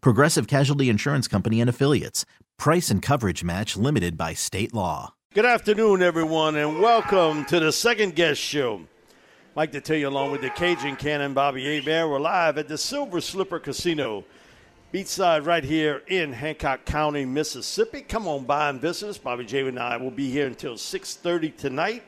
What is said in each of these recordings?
Progressive Casualty Insurance Company and Affiliates. Price and coverage match limited by state law. Good afternoon, everyone, and welcome to the second guess show. I'd to tell you, along with the Cajun Cannon Bobby Hebert, we're live at the Silver Slipper Casino, beachside right here in Hancock County, Mississippi. Come on by and visit us. Bobby J and I will be here until 6.30 tonight.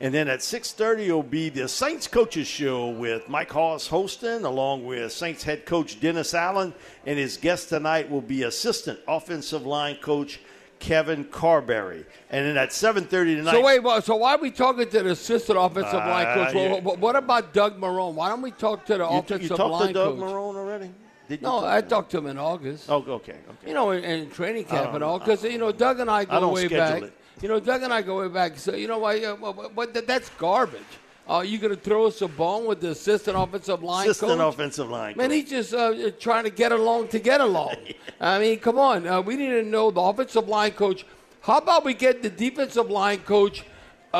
And then at 6.30 will be the Saints Coaches Show with Mike Hoss hosting, along with Saints head coach Dennis Allen. And his guest tonight will be assistant offensive line coach Kevin Carberry. And then at 7.30 tonight. So wait, well, so why are we talking to the assistant offensive Uh, line coach? Well, yeah. what about Doug Marrone? Why don't we talk to the you, offensive you talked line to Doug coach? Marone already? Did you No, I talked to him in August. Oh, okay, okay. You know, in, in training camp and all, because you know Doug and I go don't way back. it. You know, Doug and I go way back. So you know why? Uh, but that's garbage. Are you going to throw us a bone with the assistant offensive line Assistant coach? offensive line Man, coach. he's just uh, trying to get along to get along. I mean, come on. Uh, we need to know the offensive line coach. How about we get the defensive line coach uh,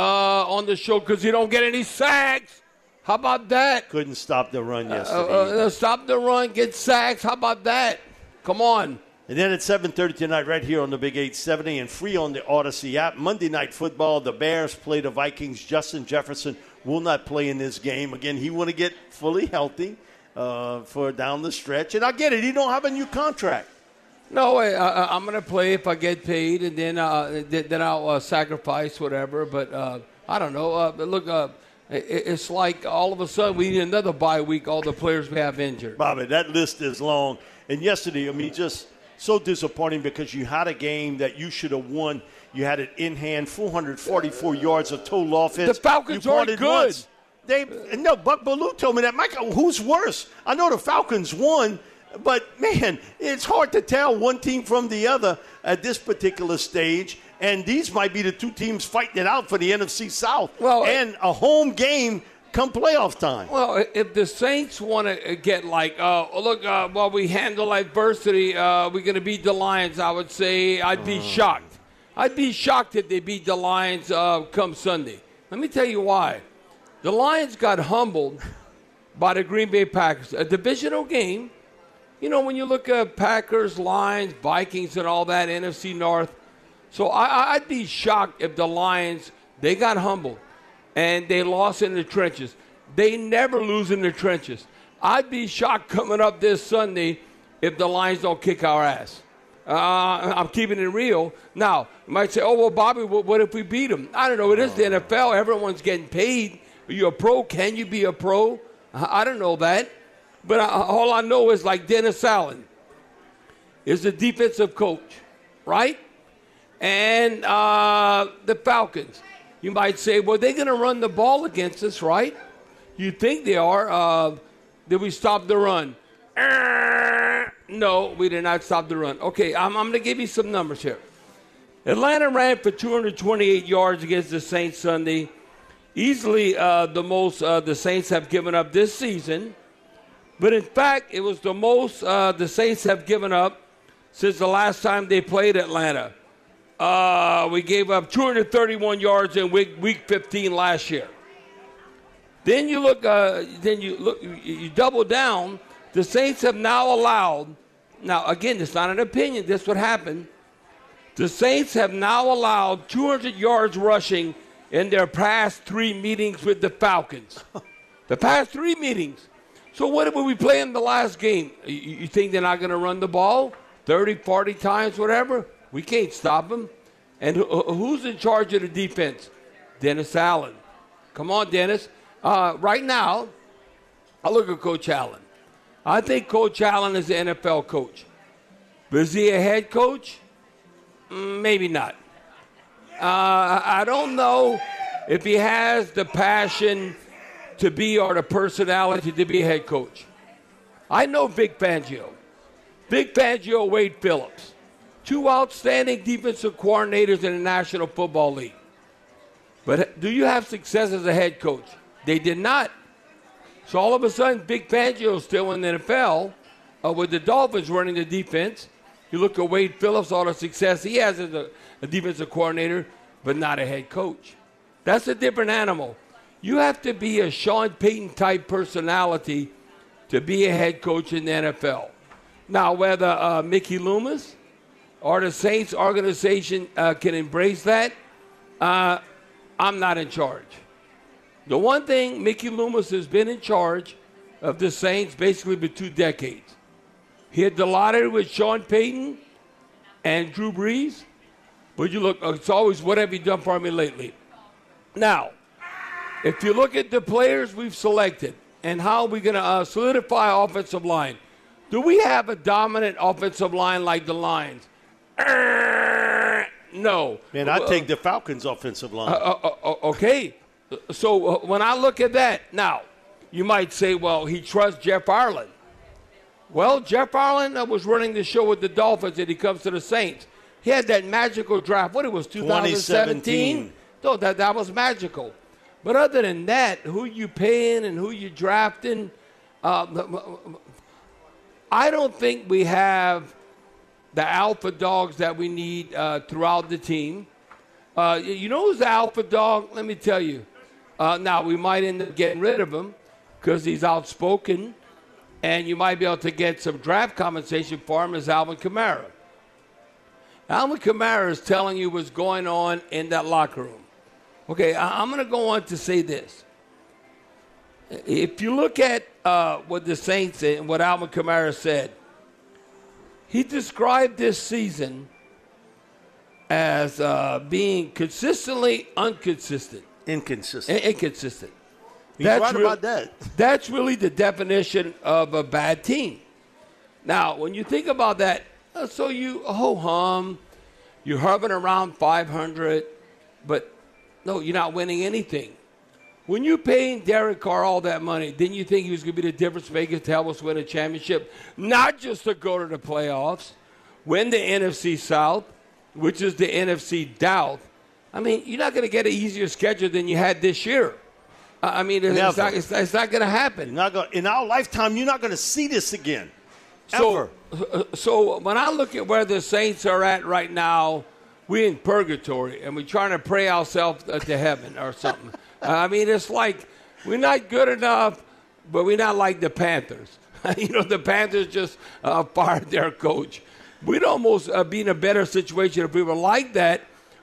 on the show because you don't get any sacks? How about that? Couldn't stop the run Uh, yesterday. uh, stop the run, get sacks. How about that? Come on. And then at 7:30 tonight, right here on the Big 870 and free on the Odyssey app, Monday Night Football. The Bears play the Vikings. Justin Jefferson will not play in this game again. He want to get fully healthy uh, for down the stretch. And I get it. He don't have a new contract. No, I, I, I'm going to play if I get paid, and then uh, th- then I'll uh, sacrifice whatever. But uh, I don't know. Uh, but look, uh, it, it's like all of a sudden we need another bye week. All the players we have injured. Bobby, that list is long. And yesterday, I mean, just so disappointing because you had a game that you should have won. You had it in hand, 444 yards of total offense. The Falcons punted good. once. They no, Buck Baloo told me that. Michael, who's worse? I know the Falcons won, but man, it's hard to tell one team from the other at this particular stage. And these might be the two teams fighting it out for the NFC South. Well, and a home game come playoff time. Well, if the Saints want to get like, uh, look, uh, while we handle adversity, uh, we're going to beat the Lions. I would say I'd be shocked. I'd be shocked if they beat the Lions uh, come Sunday. Let me tell you why. The Lions got humbled by the Green Bay Packers, a divisional game. You know, when you look at Packers, Lions, Vikings, and all that, NFC North. So I, I'd be shocked if the Lions they got humbled and they lost in the trenches. They never lose in the trenches. I'd be shocked coming up this Sunday if the Lions don't kick our ass. Uh, I'm keeping it real. Now, you might say, oh, well, Bobby, what, if we beat them? I don't know. It is the NFL. Everyone's getting paid. Are you a pro? Can you be a pro? I don't know that. But I, all I know is like Dennis Allen is the defensive coach, right? And uh, the Falcons. You might say, well, they're going to run the ball against us, right? You think they are. Uh, did we stop the run? Uh, No, we did not stop the run. Okay, I'm, I'm going to give you some numbers here. Atlanta ran for 228 yards against the Saints Sunday. Easily uh, the most uh, the Saints have given up this season. But in fact, it was the most uh, the Saints have given up since the last time they played Atlanta. Uh, we gave up 231 yards in week, week 15 last year. Then you look, uh, then you look, you, double down. The Saints have now allowed. Now again, it's not an opinion. This what happened. The Saints have now allowed 200 yards rushing in their past three meetings with the Falcons. the past three meetings. So what did we play in the last game? You, you think they're not going to run the ball 30, 40 times, whatever? We can't stop him. And who's in charge of the defense? Dennis Allen. Come on, Dennis. Uh, right now, I look at Coach Allen. I think Coach Allen is an NFL coach. Is he a head coach? Mm, maybe not. Uh, I don't know if he has the passion to be or the personality to be a head coach. I know Vic Fangio. Vic Fangio, Wade Phillips. Two outstanding defensive coordinators in the National Football League. But do you have success as a head coach? They did not. So all of a sudden, Vic Fangio is still in the NFL uh, with the Dolphins running the defense. You look at Wade Phillips, all the success he has as a, a defensive coordinator, but not a head coach. That's a different animal. You have to be a Sean Payton type personality to be a head coach in the NFL. Now, whether uh, Mickey Loomis or the Saints organization uh, can embrace that, uh, I'm not in charge. The one thing Mickey Loomis has been in charge of the Saints basically for two decades. He had the lottery with Sean Payton and Drew Brees, but you look, it's always what have you done for me lately? Now, if you look at the players we've selected and how we're going to uh, solidify offensive line, do we have a dominant offensive line like the Lions? Uh, no. Man, I take the Falcons' offensive line. Uh, uh, uh okay. So uh, when I look at that, now, you might say, well, he trusts Jeff Ireland. Well, Jeff Ireland uh, was running the show with the Dolphins and he comes to the Saints. He had that magical draft. What it was, 2017? No, that, that was magical. But other than that, who you paying and who you drafting, uh, I don't think we have the alpha dogs that we need uh, throughout the team. Uh, you know who's the alpha dog? Let me tell you. Uh, now, we might end up getting rid of him because he's outspoken, and you might be able to get some draft compensation for him as Alvin Kamara. Alvin Kamara is telling you what's going on in that locker room. Okay, I- am going to go on to say this. If you look at uh, what the Saints and what Alvin Kamara said, he described this season as uh, being consistently inconsistent. Inconsistent. inconsistent. He's that's right re- about that. That's really the definition of a bad team. Now, when you think about that, uh, so you ho hum, you're hovering around 500, but no, you're not winning anything. When you're paying Derek Carr all that money, didn't you think he was going to be the difference maker to help us win a championship? Not just to go to the playoffs, win the NFC South, which is the NFC South, I mean, you're not going to get an easier schedule than you had this year. I mean, it's Never. not, it's, it's not going to happen. Not gonna, in our lifetime, you're not going to see this again. Ever. So, so when I look at where the Saints are at right now, we're in purgatory and we're trying to pray ourselves to heaven or something. I mean, it's like we're not good enough, but we're not like the Panthers. you know, the Panthers just uh, fired their coach. We'd almost uh, be in a better situation if we were like that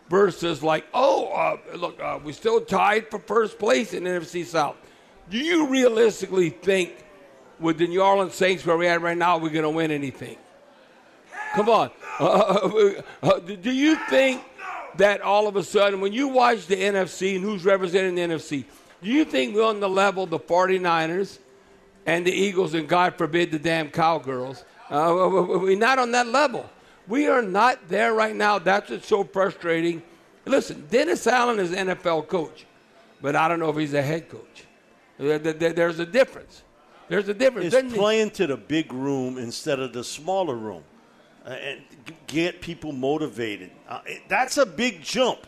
versus like, oh, uh, look, uh, we're still tied for first place in NFC South. Do you realistically think with the New Orleans Saints where we're at right now, we're going to win anything? Come on. Uh, uh, uh, do you think that all of a sudden, when you watch the NFC and who's representing the NFC, do you think we're on the level of the 49ers and the Eagles and God forbid the damn Cowgirls? Uh, we're not on that level. We are not there right now. That's what's so frustrating. Listen, Dennis Allen is an NFL coach, but I don't know if he's a head coach. Uh, there's a difference. There's a difference. It's playing to the big room instead of the smaller room uh, and get people motivated. Uh, that's a big jump.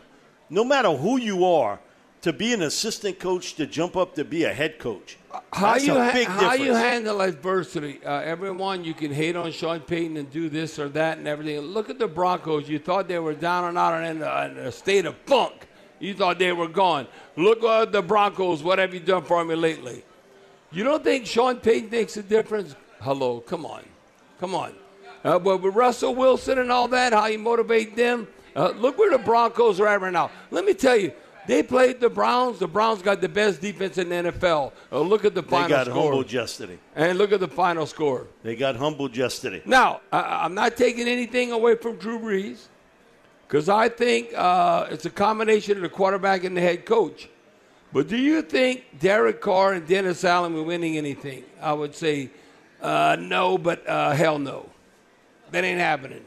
No matter who you are, to be an assistant coach to jump up to be a head coach. How you ha- how you handle adversity? Uh, everyone, you can hate on Sean Payton and do this or that and everything. Look at the Broncos. You thought they were down and out and in a, in a state of funk. You thought they were gone. Look at the Broncos. What have you done for me lately? You don't think Sean Payton makes a difference? Hello, come on, come on. Uh, but with Russell Wilson and all that, how you motivate them? Uh, look where the Broncos are at right now. Let me tell you, they played the Browns. The Browns got the best defense in the NFL. Uh, look at the final score. They got score. humbled yesterday. And look at the final score. They got humbled yesterday. Now, I, am not taking anything away from Drew Brees. because I think uh, it's a combination of the quarterback and the head coach. But do you think Derek Carr and Dennis Allen were winning anything? I would say uh, no, but uh, hell no. That ain't happening.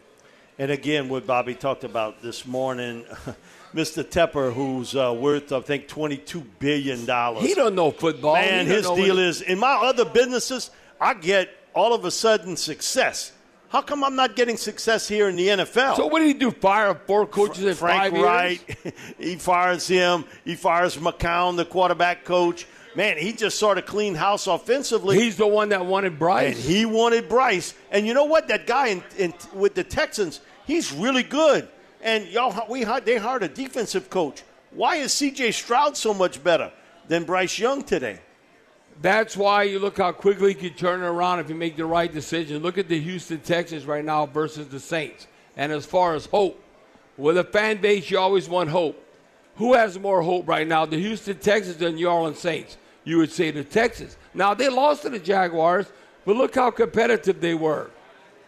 And again, what Bobby talked about this morning, Mr. Tepper, who's uh, worth I think twenty two billion dollars. He don't know football. Man, his deal is in my other businesses, I get all of a sudden success. How come I'm not getting success here in the NFL? So what did he do? Fire four coaches in Frank five years? Reich, he fires him. He fires McCown, the quarterback coach. Man, he just sort of cleaned house offensively. He's the one that wanted and Bryce. he wanted Bryce. And you know what? That guy in, in, with the Texans, he's really good. And y'all, we they hired a defensive coach. Why is C.J. Stroud so much better than Bryce Young today? That's why you look how quickly you can turn it around if you make the right decision. Look at the Houston Texans right now versus the Saints. And as far as hope, with a fan base, you always want hope. Who has more hope right now, the Houston Texans or the New Orleans Saints? You would say to Texas. Now, they lost to the Jaguars, but look how competitive they were.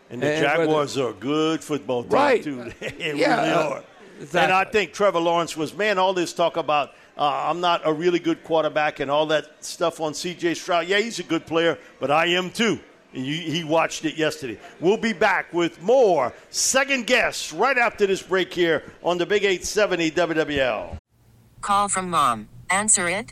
And the And whether- Jaguars are a good football team, Right. too. They Yeah, really uh, are. exactly. And I think Trevor Lawrence was, man, all this talk about uh, I'm not a really good quarterback and all that stuff on C.J. Stroud. Yeah, he's a good player, but I am too. And you, he watched it yesterday. We'll be back with more second guess right after this break here on the Big 870 WWL. Call from mom. Answer it.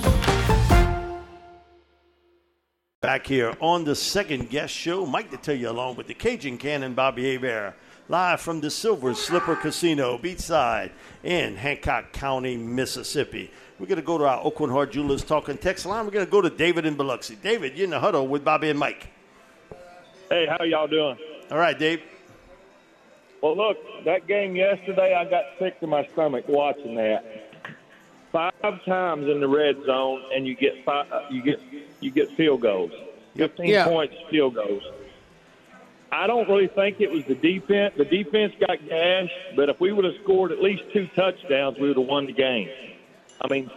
Back here on the second guess show, Mike Detillier along with the Cajun Cannon Bobby Hebert, live from the Silver Slipper Casino, beachside in Hancock County, Mississippi. We're going to go to our Aucoin Hart Jewelers talking text line. We're going to go to David in Biloxi. David, you're in the huddle with Bobby and Mike. Hey, how y'all doing? All right, Dave. Well, look, that game yesterday, I got sick to my stomach watching that. Five times in the red zone, and you get five, uh, you get you get field goals, fifteen Yeah. points field goals. I don't really think it was the defense. The defense got gashed, but if we would have scored at least two touchdowns, we would have won the game. I mean,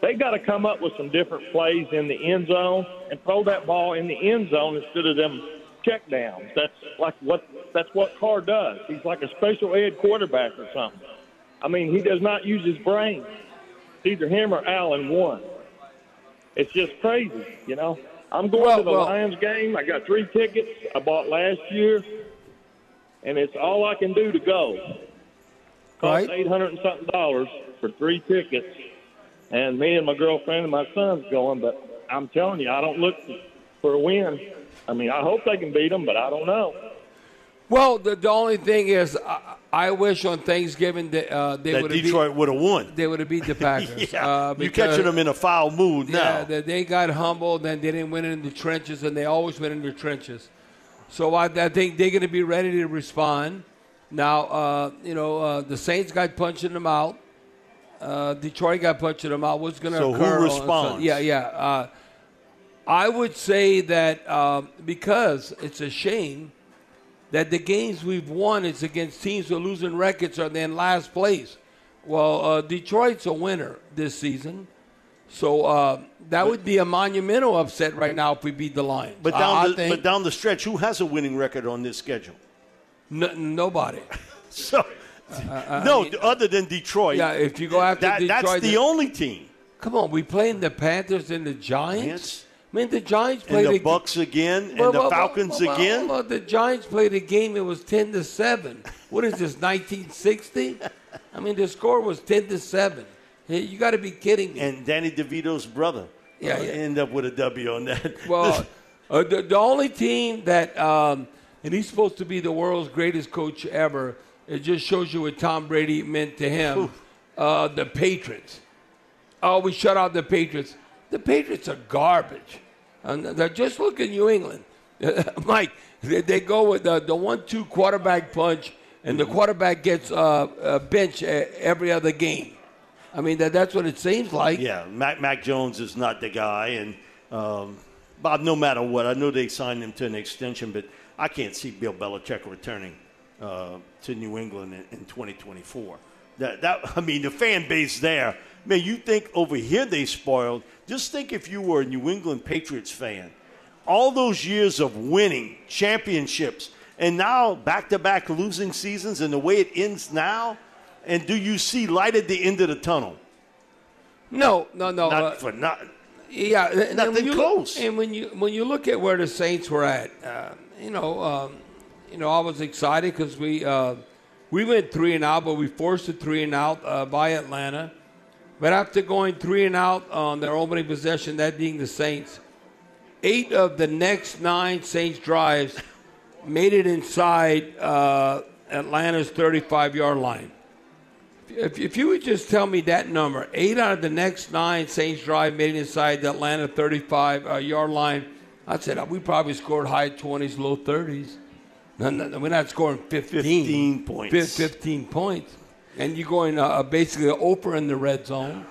they got to come up with some different plays in the end zone and throw that ball in the end zone instead of them check downs. That's like what that's what Carr does. He's like a special ed quarterback or something. I mean, he does not use his brain. It's either him or Allen one. It's just crazy, you know. I'm going Well, to the well- Lions game. I got three tickets I bought last year, and it's all I can do to go. Cost Right. eight hundred and something dollars for three tickets, and me and my girlfriend and my son's going. But I'm telling you, I don't look for a win. I mean, I hope they can beat them, but I don't know. Well, the, the only thing is, I, I wish on Thanksgiving that uh, they That would have Detroit would have won. they would have beat the Packers. Yeah, uh, You're catching them in a foul mood now. Yeah, they, they got humbled and they didn't win in the trenches, and they always win in the trenches. So I, I think they're going to be ready to respond. Now, uh, you know, uh, the Saints got punched in the mouth. Uh, Detroit got punched in the mouth. What's going to So who occur? on- responds? yeah, yeah. Uh, I would say that um, because it's a shame that the games we've won is against teams who are losing records or they're in last place. Well, uh, Detroit's a winner this season. So uh, that would be a monumental upset right now if we beat the Lions. But down, I the, think but down the stretch, who has a winning record on this schedule? n- nobody. So, no, other than Detroit. Yeah, if you go after that, Detroit, that's the only team. Come on, we playing the Panthers and the Giants. I mean, the Giants And played the a- Bucks again, and Well, the well, Falcons well, again. well, the Giants played a game. It was ten to seven. What is this? 1960? I mean, the score was ten to seven. Hey, You got to be kidding me. and Danny DeVito's brother Yeah, uh, yeah. end up with a W on that. Well, uh, the, the only team that, um, and he's supposed to be the world's greatest coach ever. It just shows you what Tom Brady meant to him. Uh, the Patriots. Oh, we shut out the Patriots. The Patriots are garbage. And they're just look at New England. Mike, they, they go with the, the one-two quarterback punch, and the quarterback gets uh, a bench uh, every other game. I mean, that, that's what it seems like. Yeah, Mac, Mac Jones is not the guy. And um, Bob, no matter what, I know they signed him to an extension, but I can't see Bill Belichick returning uh, to New England in, in 2024. That, that I mean, the fan base there, man, you think over here they spoiled. Just think if you were a New England Patriots fan, all those years of winning championships, and now back to back losing seasons, and the way it ends now. And do you see light at the end of the tunnel? No, no, no. Not uh, for not. Yeah, and- and Nothing when you close. Look, and when you when you look at where the Saints were at, uh, you know, um, you know, I was excited because we uh, we went three and out, but we forced a three and out uh, by Atlanta. But after going three and out on their opening possession, that being the Saints, eight of the next nine Saints drives made it inside uh, Atlanta's 35 yard line. If, if you would just tell me that number, eight out of the next nine Saints drive made it inside the Atlanta 35 uh, yard line, I said uh, we probably scored high 20s, low 30s. No, no, no, we're not scoring 15. 15 points. 15 points. And you're going uh, basically Oprah in the red zone.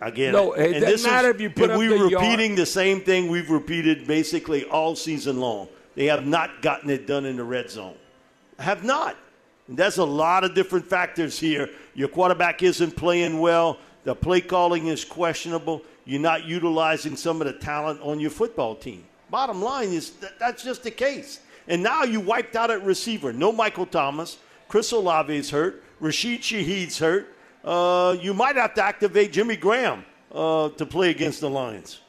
Again, No, it and doesn't this matter is- if you put up we're the yard. repeating the same thing we've repeated basically all season long. They have not gotten it done in the red zone. Have not. And that's a lot of different factors here. Your quarterback isn't playing well. The play calling is questionable. You're not utilizing some of the talent on your football team. Bottom line is that that's just the case. And now you wiped out at receiver. No Michael Thomas. Chris Olave is hurt. Rashid Shaheed's hurt. Uh, you might have to activate Jimmy Graham uh, to play against the Lions.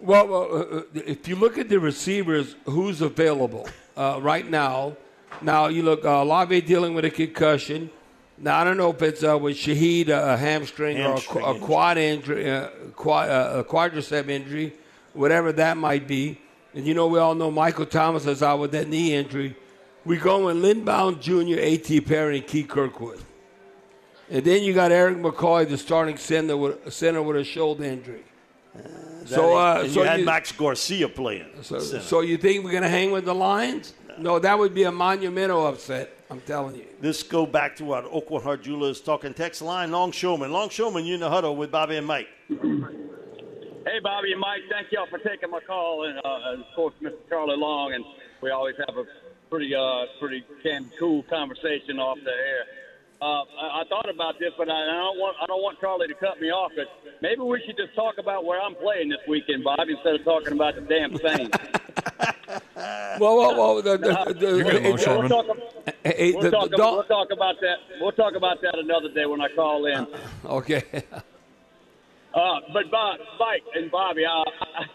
Well, well uh, uh, if you look at the receivers, who's available uh, right now? Now you look, uh, Olave dealing with a concussion. Now I don't know if it's uh, with Shaheed uh, a hamstring, Hamstring or a, a quad injury, uh, quad, uh, a quadricep injury, whatever that might be. And you know, we all know Michael Thomas is out with that knee injury. We go in Lynn Bowden Jr., A.T. Perry, and Keith Kirkwood. And then you got Erik McCoy, the starting center with, center with a shoulder injury. so, uh, and so you had you- Max Garcia playing. so, so you think we're going to hang with the Lions? No, that would be a monumental upset. I'm telling you. Let's go back to what Aucoin Hart Jewelers talking text line. Longshoreman. Longshoreman, you in the huddle with Bobby and Mike. Hey, Bobby and Mike, thank y'all for taking my call, and, uh, and of course, Mr. Charlie Long, and we always have a pretty, uh, pretty can cool conversation off the air. Uh, I, I thought about this, but I, I don't want I don't want Charlie to cut me off. But maybe we should just talk about where I'm playing this weekend, Bob, instead of talking about the damn thing. Well, well, well the, the, the, You're good, the- Longshoreman. we'll, talk, hey, we'll, the- talk, the- we'll talk about that. We'll talk about that another day when I call in. okay. Uh, but Bob, Mike and Bobby, uh,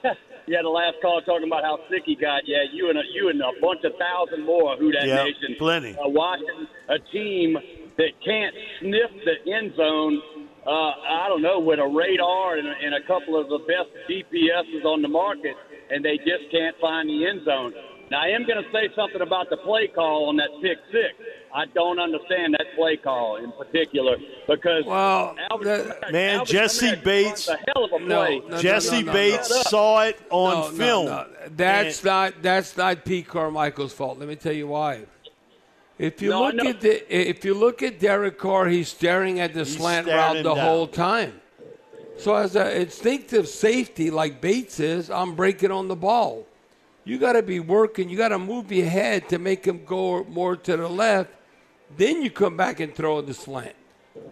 you had the last call talking about how sick he got. Yeah, you and a, you and a bunch of thousand more who that Yeah, nation. plenty. Uh, watching a team that can't sniff the end zone. Uh, I don't know with a radar and, and a couple of the best DPSs on the market, and they just can't find the end zone. Now I am going to say something about the play call on that pick six. I don't understand that play call in particular because Well, Alvin the- Kamara- Man, Alvin Jessie Bates- a hell of a play. no, Jesse no, no, Bates no. saw it on No, no, film. no. That's And- not that's not Pete Carmichael's fault. Let me tell you why. If you No, look know. at the if you look at Derek Carr, he's staring at the slant route the down. whole time. So as an instinctive safety like Bates is, I'm breaking on the ball. You got to be working. You got to move your head to make him go more to the left. Then you come back and throw the slant.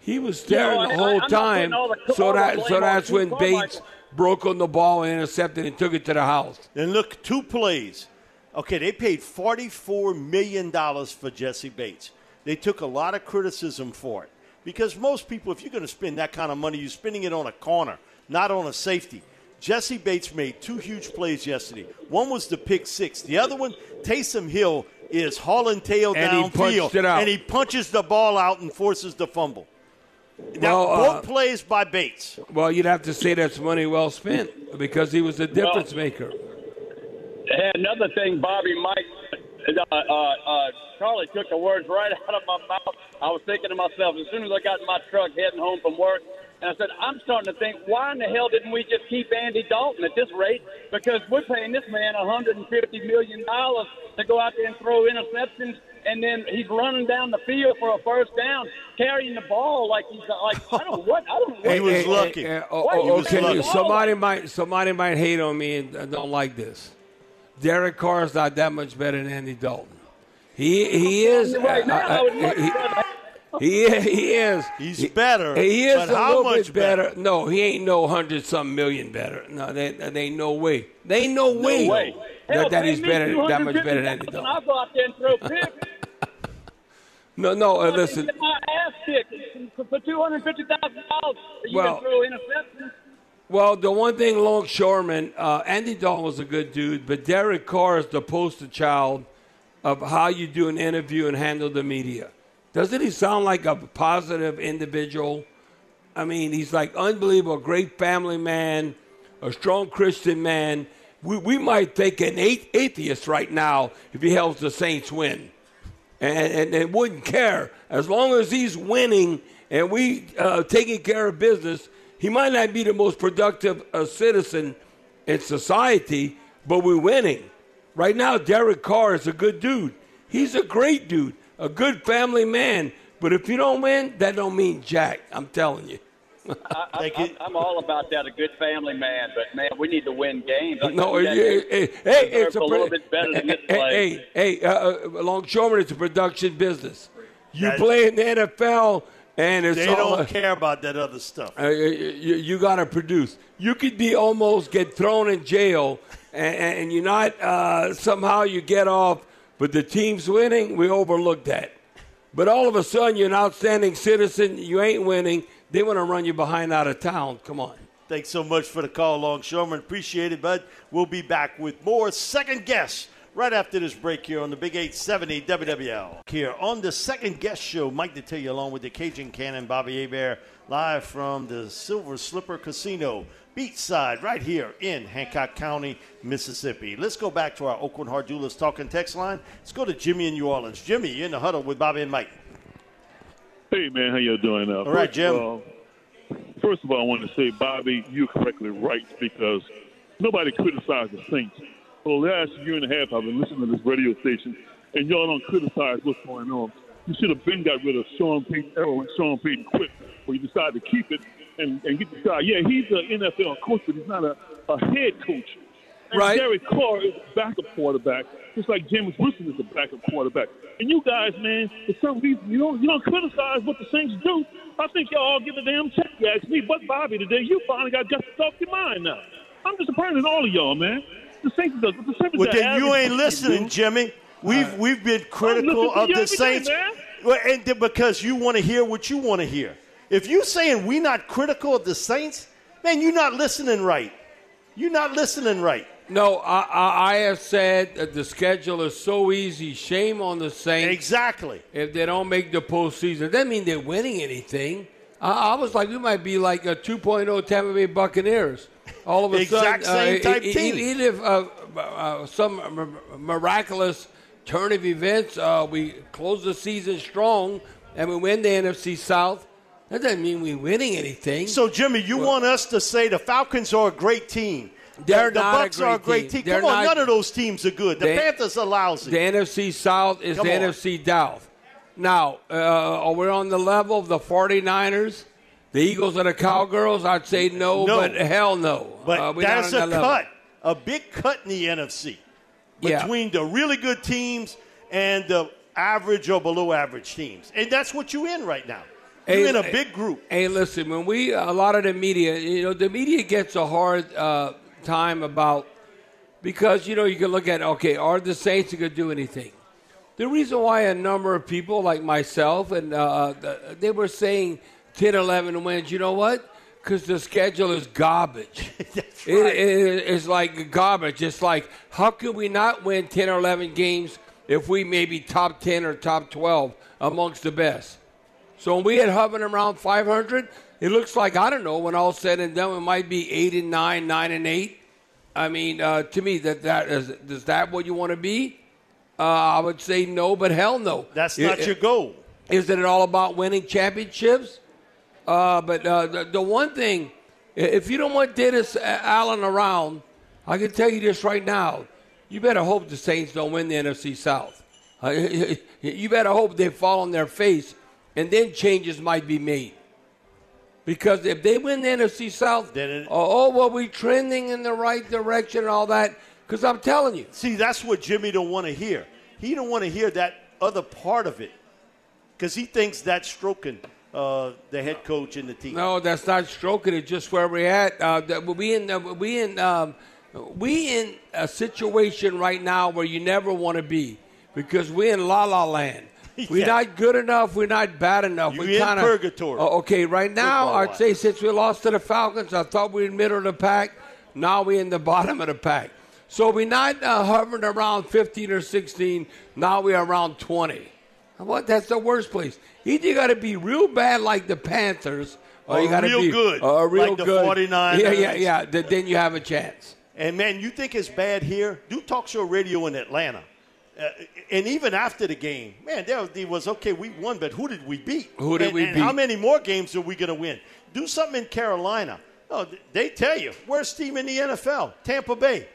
He was staring No, I- the whole I'm time. the- So that so that's when Carmichael. Bates broke on the ball and intercepted and took it to the house. And look, two plays. Okay, they paid $44 million for Jessie Bates. They took a lot of criticism for it. Because most people, if you're going to spend that kind of money, you're spending it on a corner, not on a safety. Jessie Bates made two huge plays yesterday. One was the pick six. The other one, Taysom Hill is hauling tail And he downfield. it out. And he punches the ball out and forces the fumble. Now, Well, uh, both plays by Bates. Well, you'd have to say that's money well spent because he was a difference maker. And another thing, Bobby, Mike, uh, uh, uh, Charlie took the words right out of my mouth. I was thinking to myself as soon as I got in my truck heading home from work, and I said, I'm starting to think, why in the hell didn't we just keep Andy Dalton at this rate? Because we're paying this man $150 million to go out there and throw interceptions, and then he's running down the field for a first down, carrying the ball like he's like I don't know what I don't know. He was lucky. Oh, What? oh, okay, lucky. somebody might somebody might hate on me and uh, don't like this. Derek Carr is not that much better than Andy Dalton. He he is. Right now, uh, uh, he- He he is. He's He- better, He is but a how little much bit better. better? No, he ain't no hundred something million better. No, there, there ain't no way. There ain't no way, way. that, Hell, that he's better that much better than Andy $250,000, Dalton. I'll go out there and throw picks. No, no. Uh, I listen, get my ass kicked for two hundred fifty thousand dollars. You Well- can throw interceptions. Well, the one thing, Longshoreman, uh, Andy Dalton was a good dude, but Derek Carr is the poster child of how you do an interview and handle the media. Doesn't he sound like a positive individual? I mean, he's like unbelievable, great family man, a strong Christian man. We, we might think an atheist right now if he helps the Saints win and, and, and wouldn't care as long as he's winning and we uh, taking care of business. He might not be the most productive uh, citizen in society, but we're winning. Right now, Derek Carr is a good dude. He's a great dude, a good family man. But if you don't win, that don't mean jack. I'm telling you. I, I, I'm all about that, a good family man. But man, we need to win games. I No, think hey, hey, hey, it's a, a little bit better than this hey, play. Hey, hey, uh, uh, longshoreman, it's a production business. You That- play in the NFL, and it's They all, don't care about that other stuff. Uh, you, you got to produce. You could be almost get thrown in jail, and, and you're not. Uh, somehow you get off, but the team's winning. We overlooked that. But all of a sudden, you're an outstanding citizen. You ain't winning. They want to run you behind out of town. Come on. Thanks so much for the call, Longshoreman. Appreciate it, bud. We'll be back with more second guess right after this break here on the Big 870 WWL. Here on the second guess show, Mike Detillier along with the Cajun Cannon, Bobby Hebert, live from the Silver Slipper Casino, beachside, right here in Hancock County, Mississippi. Let's go back to our Aucoin Hart Jewelers talking text line. Let's go to Jimmy in New Orleans. Jimmy, you're in the huddle with Bobby and Mike. Hey man, how you doing? Uh, All right, Jim. Of all, first of all, I want to say, Bobby, you're correctly right because nobody criticized the Saints. For the last year and a half, I've been listening to this radio station, and y'all don't criticize what's going on. You should have been got rid of Sean Payton Arrow and Sean Payton quit, where you decided to keep it and, and get the guy. Yeah, he's an NFL coach, but he's not a, a head coach. And Right. Derek Carr is a backup quarterback, just like Jameis Winston is a backup quarterback. And you guys, man, for some reason you don't you don't criticize what the Saints do. I think y'all all give a damn check. You ask me, but Bobby, today you finally got to talk your mind now. I'm disappointed in all of y'all, man. The Saints, the, the Saints Well, then you ain't listening. Jimmy. We've we've been critical of the Saints, man. Well, and th- because you want to hear what you want to hear. If you saying we not critical of the Saints, man, you're not listening right. You're not listening right. No, I, I, I have said that the schedule is so easy. Shame on the Saints. Exactly. if they don't make the postseason. That mean they're winning anything. I, I was like, we might be like a 2.0 Tampa Bay Buccaneers. All of a Exact sudden, same uh, type e- team. even if uh, uh, some miraculous turn of events, uh, we close the season strong and we win the NFC South. That doesn't mean we're winning anything. So, Jimmy, you want us to say the Falcons are a great team? They're the not a Bucks are a great team. team. Come on, not- none of those teams are good. The They- Panthers are lousy. The NFC South is Come the on. NFC South. Now, uh, are we on the level of the 49ers? The Eagles and the Cowgirls? I'd say no, No. but hell no. But Uh, that's a that cut, a big cut in the NFC Yeah. between the really good teams and the average or below average teams, and that's what you're in right now. You're Hey, in a big group. Hey, listen, when we, a lot of the media, you know, the media gets a hard uh, time about, because, you know, you can look at, okay, are the Saints going to do anything? The reason why a number of people like myself and uh, the- they were saying 10, 11 wins, you know what? Because the schedule is garbage. That's It- right. it- it's like garbage. It's like, how can we not win 10 or 11 games if we may be top 10 or top 12 amongst the best? So when we had hovering around 500, it looks like I don't know. When all said and done, it might be eight and nine, nine and eight. I mean, uh, to me, that that is, is that what you want to be? Uh, I would say no, but hell no. That's not it- your goal. Isn't it all about winning championships? Uh, but uh, the, the one thing, if you don't want Dennis Allen around, I can tell you this right now. You better hope the Saints don't win the NFC South. Uh, you better hope they fall on their face, and then changes might be made. Because if they win the NFC South, Then oh, oh, well, we trending in the right direction and all that. Because I'm telling you, See, that's what Jimmy don't want to hear. He don't want to hear that other part of it because he thinks that's stroking uh, the head coach and the team. No, that's not stroking it. Just where we're at. Uh, we in uh, we in um, we in a situation right now where you never want to be because we're in la la land. We're not good enough. We're not bad enough. You're we in kinda, purgatory. Oh, okay, right now I'd say since we lost to the Falcons, I thought we were in the middle of the pack. Now we're in the bottom of the pack. So we're not uh, hovering around 15 or 16. Now we're around 20. What? That's the worst place. Either you got to be real bad like the Panthers, or, Or you got to be real good, or real like the good. 49ers. Yeah, yeah, yeah. Th- Then you have a chance. And man, you think it's bad here? Do talk show radio in Atlanta. Uh, and even after the game, man, there was okay. We won, but who did we beat? Who did And- we and beat? How many more games are we going to win? Do something in Carolina. Oh, they tell you worst team in the NFL, Tampa Bay.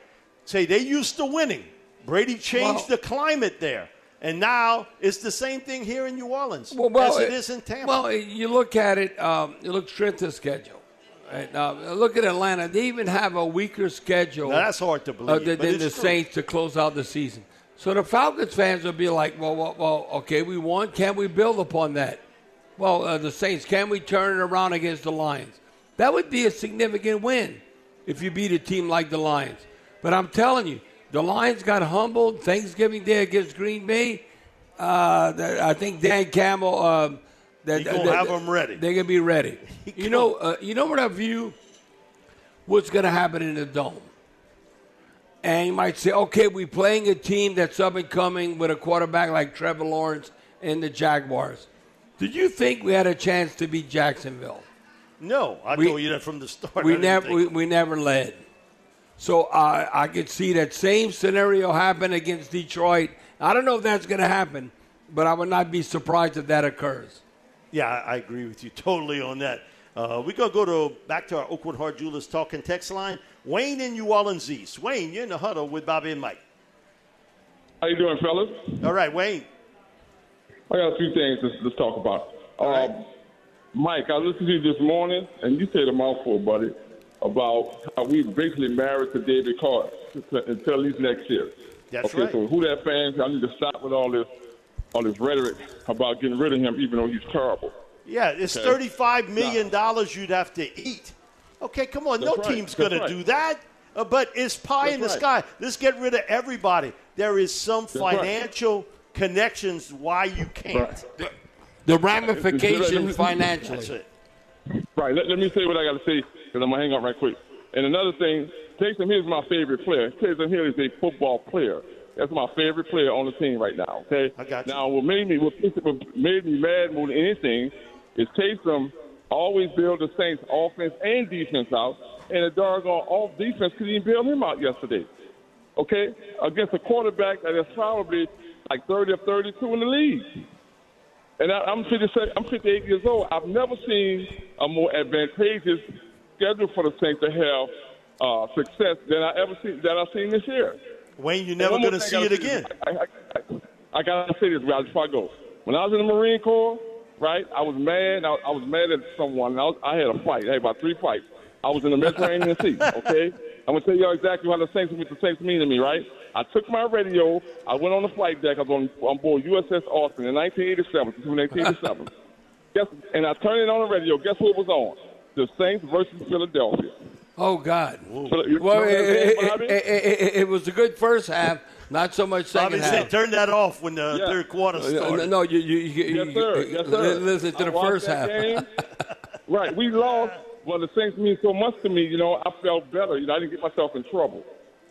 Say they used to winning. Brady changed the climate there, and now it's the same thing here in New Orleans Well, well, as it uh, is in Tampa. Well, you look at it. Um, you look strength of schedule. Right? Uh, look at Atlanta. They even have a weaker schedule. Now, that's hard to believe, uh, than, than the true. Saints to close out the season. So the Falcons fans will be like, well, well, well okay, we won. Can we build upon that? Well, uh, the Saints, can we turn it around against the Lions? That would be a significant win if you beat a team like the Lions. But I'm telling you, the Lions got humbled Thanksgiving Day against Green Bay. Uh, I think Dan Campbell. Um, that, gonna that- have 'em ready. They're gonna be ready. you know, uh, you know what I view. What's gonna happen in the dome? And you might say, okay, we're playing a team that's up and coming with a quarterback like Trevor Lawrence and the Jaguars. Did you think we had a chance to beat Jacksonville? no, I we- told you that from the start. We never, we, we never led. So uh, I could see that same scenario happen against Detroit. I don't know if that's going to happen, but I would not be surprised if that occurs. Yeah, I I agree with you totally on that. Uh, we're gonna go to back to our Aucoin Hart Jewelers talking text line. Wayne in New Orleans East. Wayne, you're in the huddle with Bobby and Mike. How you doing, fellas? All right, Wayne. I got a few things to, to talk about. right. Um, Mike, I listened to you this morning, and you said a mouthful, buddy, about how we basically married to David Carter until at least next year. That's okay, right. so who that fans? I need to stop with all this, all this rhetoric about getting rid of him, even though he's terrible. Yeah, it's Okay. thirty-five million dollars you'd have to eat. Okay, come on, no right. team's That's gonna do that. Uh, but it's pie in the right. sky. Let's get rid of everybody. There is some right. financial connections why you can't. Right. The ramifications That's financially. it. Right. Let, let me say what I got to say because I'm gonna hang up right quick. And another thing, Taysom Hill is my favorite player. Taysom Hill is a football player. That's my favorite player on the team right now. Okay. I got you. Now, what made me what made me mad more than anything is Taysom always bailed the Saints offense and defense out, and the doggone off defense couldn't even bail him out yesterday. Okay, against a quarterback that is probably like 30 or 32 in the league. And I, I'm 57, I'm 58 years old. I've never seen a more advantageous schedule for the Saints to have uh, success than I ever seen than I've seen this year. Wayne, you're never gonna thing see it again. I, I, I, I gotta say this, guys, before I go. When I was in the Marine Corps, right, I was mad. I, was mad at someone. I, was, I had a fight. I had about three fights. I was in the Mediterranean Sea. Okay, I'm gonna tell y'all exactly how the Saints what the Saints mean to me, right? I took my radio. I went on the flight deck. I was on, on board USS Austin in 1987, September 1987. Guess, and I turned it on the radio. Guess what was on? The Saints versus Philadelphia. Oh God! Well, it, it- it- it- it was a good first half, not so much second Bobby half. said, turn that off when the Yeah. third quarter Uh, started. No, you, you, you, Yes, sir. Yes, sir. listen to I the first half. game. right, we lost. Well, the Saints mean so much to me. You know, I felt better. You know, I didn't get myself in trouble.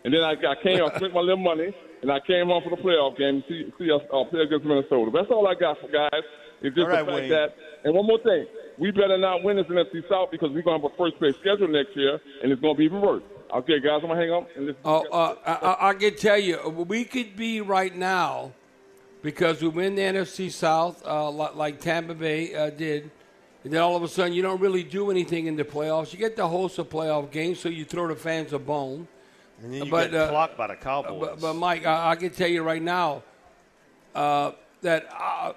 And then I, I came, I spent my little money, and I came home for the playoff game to see, see us uh, play against Minnesota. That's all I got for guys. It's just All right, the fact Wayne. that. And one more thing, we better not win this NFC South because we're going to have a first place schedule next year, and it's going to be even worse. Okay, guys, I'm gonna hang up and listen. Oh, uh, I, I, I can tell you, we could be right now because we win the NFC South uh, like Tampa Bay uh, did, and then all of a sudden you don't really do anything in the playoffs. You get the host of playoff games, so you throw the fans a bone. And then you But, get uh, clocked by the Cowboys. But, but Mike, I, I can tell you right now uh, that I,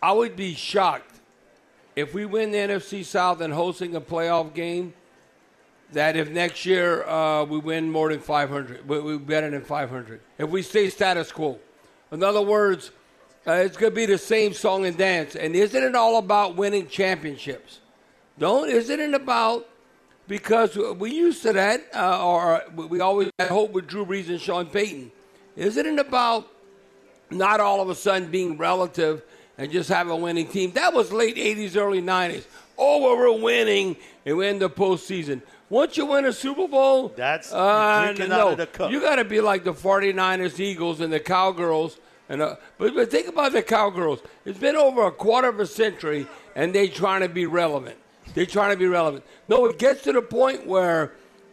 I would be shocked if we win the NFC South and hosting a playoff game. That if next year uh, we win more than 500, we, we better than 500. If we stay status quo, in other words, uh, it's going to be the same song and dance. And isn't it all about winning championships? Don't isn't it about because we used to that, uh, or we always had hope with Drew Brees and Sean Payton. Isn't it about not all of a sudden being relative and just have a winning team? That was late 80s, early 90s. Oh, well, we're winning and we're in the postseason. Once you win a Super Bowl, That's uh, no, out of the cup. you got to be like the 49ers, Eagles, and the Cowgirls. And uh, but, but think about the Cowgirls. It's been over a quarter of a century, and they're trying to be relevant. They're trying to be relevant. No, it gets to the point where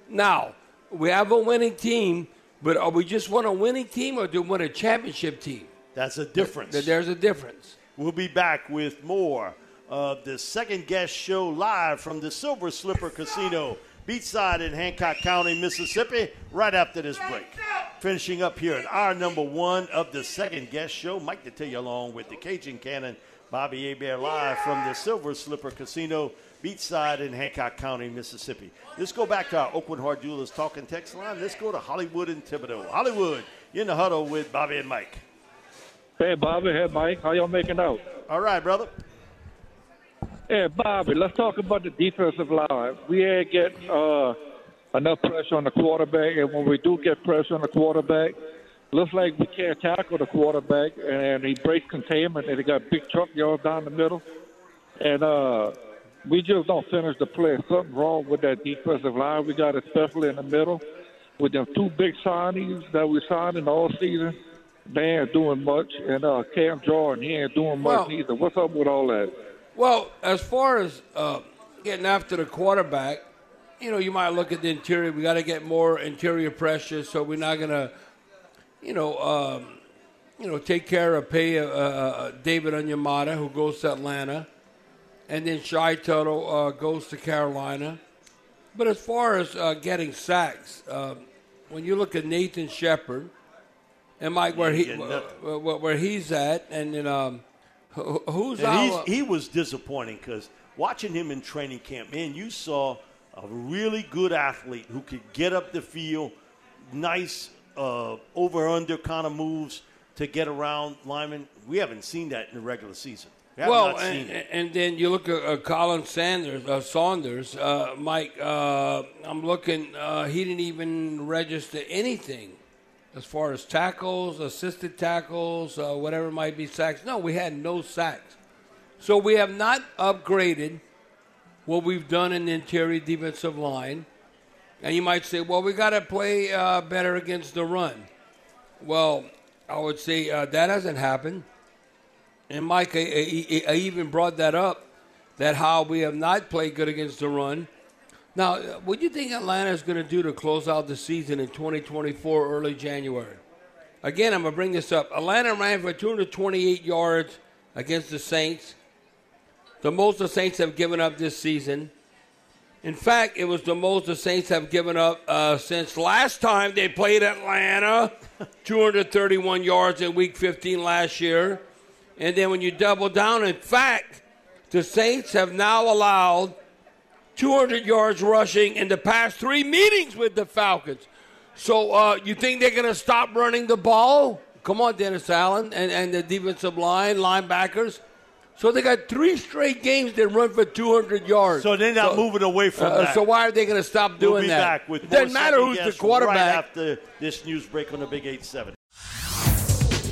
now we have a winning team, but are we just want a winning team or do we want a championship team? That's a difference. Th- There's a difference. We'll be back with more of the second guess show live from the Silver Slipper Casino, beachside in Hancock County, Mississippi, right after this break. Finishing up here at our number one of the second guess show, Mike Detillier along with the Cajun Cannon, Bobby Hebert live from the Silver Slipper Casino, beachside in Hancock County, Mississippi. Let's go back to our Aucoin Hart Jewelers talking text line. Let's go to Hollywood and Thibodaux. Hollywood, in the huddle with Bobby and Mike. Hey, Bobby. Hey, Mike. How y'all making out? All right, brother. Hey, Bobby. Let's talk about the defensive line. We ain't getting uh, enough pressure on the quarterback, and when we do get pressure on the quarterback, looks like we can't tackle the quarterback, and he breaks containment, and he got big truck yards down the middle, and uh, we just don't finish the play. Something wrong with that defensive line we got, especially in the middle, with them two big signings that we signed in all season. They ain't doing much, and uh, Cam Jordan, he ain't doing much Well- either. What's up with all that? Well, as far as uh, getting after the quarterback, you know, you might look at the interior. We got to get more interior pressure, so we're not gonna, you know, um, you know, take care of pay uh, uh, David Onyemata, who goes to Atlanta, and then Shy Tuttle uh, goes to Carolina. But as far as uh, getting sacks, when you look at Nathan Shepherd and Mike, where he where, where- he's at, and then um, who- who's And our, he was disappointing because watching him in training camp, man, you saw a really good athlete who could get up the field, nice uh, over under kind of moves to get around linemen. We haven't seen that in the regular season. We well, not seen and, and then you look at uh, Khalen Sanders, uh, Saunders, uh, Mike. Uh, I'm looking. Uh, he didn't even register anything as far as tackles, assisted tackles, uh, whatever might be sacks. No, we had no sacks. So we have not upgraded what we've done in the interior defensive line. And you might say, well, we got to play uh, better against the run. Well, I would say uh, that hasn't happened. And Mike, I, I, I even brought that up, that how we have not played good against the run. Now, uh, what do you think Atlanta is going to do to close out the season in 2024, early January? Again, I'm going to bring this up. Atlanta ran for 228 yards against the Saints, the most the Saints have given up this season. In fact, it was the most the Saints have given up uh, since last time they played Atlanta, 231 yards in Week 15 last year. And then when you double down, in fact, the Saints have now allowed 200 yards rushing in the past three meetings with the Falcons. So uh, you think they're going to stop running the ball? Come on, Dennis Allen and, and the defensive line, linebackers. So they got three straight games that run for 200 yards. So they're not moving away from uh, that. So why are they going to stop doing we'll be that? back with it doesn't matter who's the quarterback. right after this news break on the Big 8 7.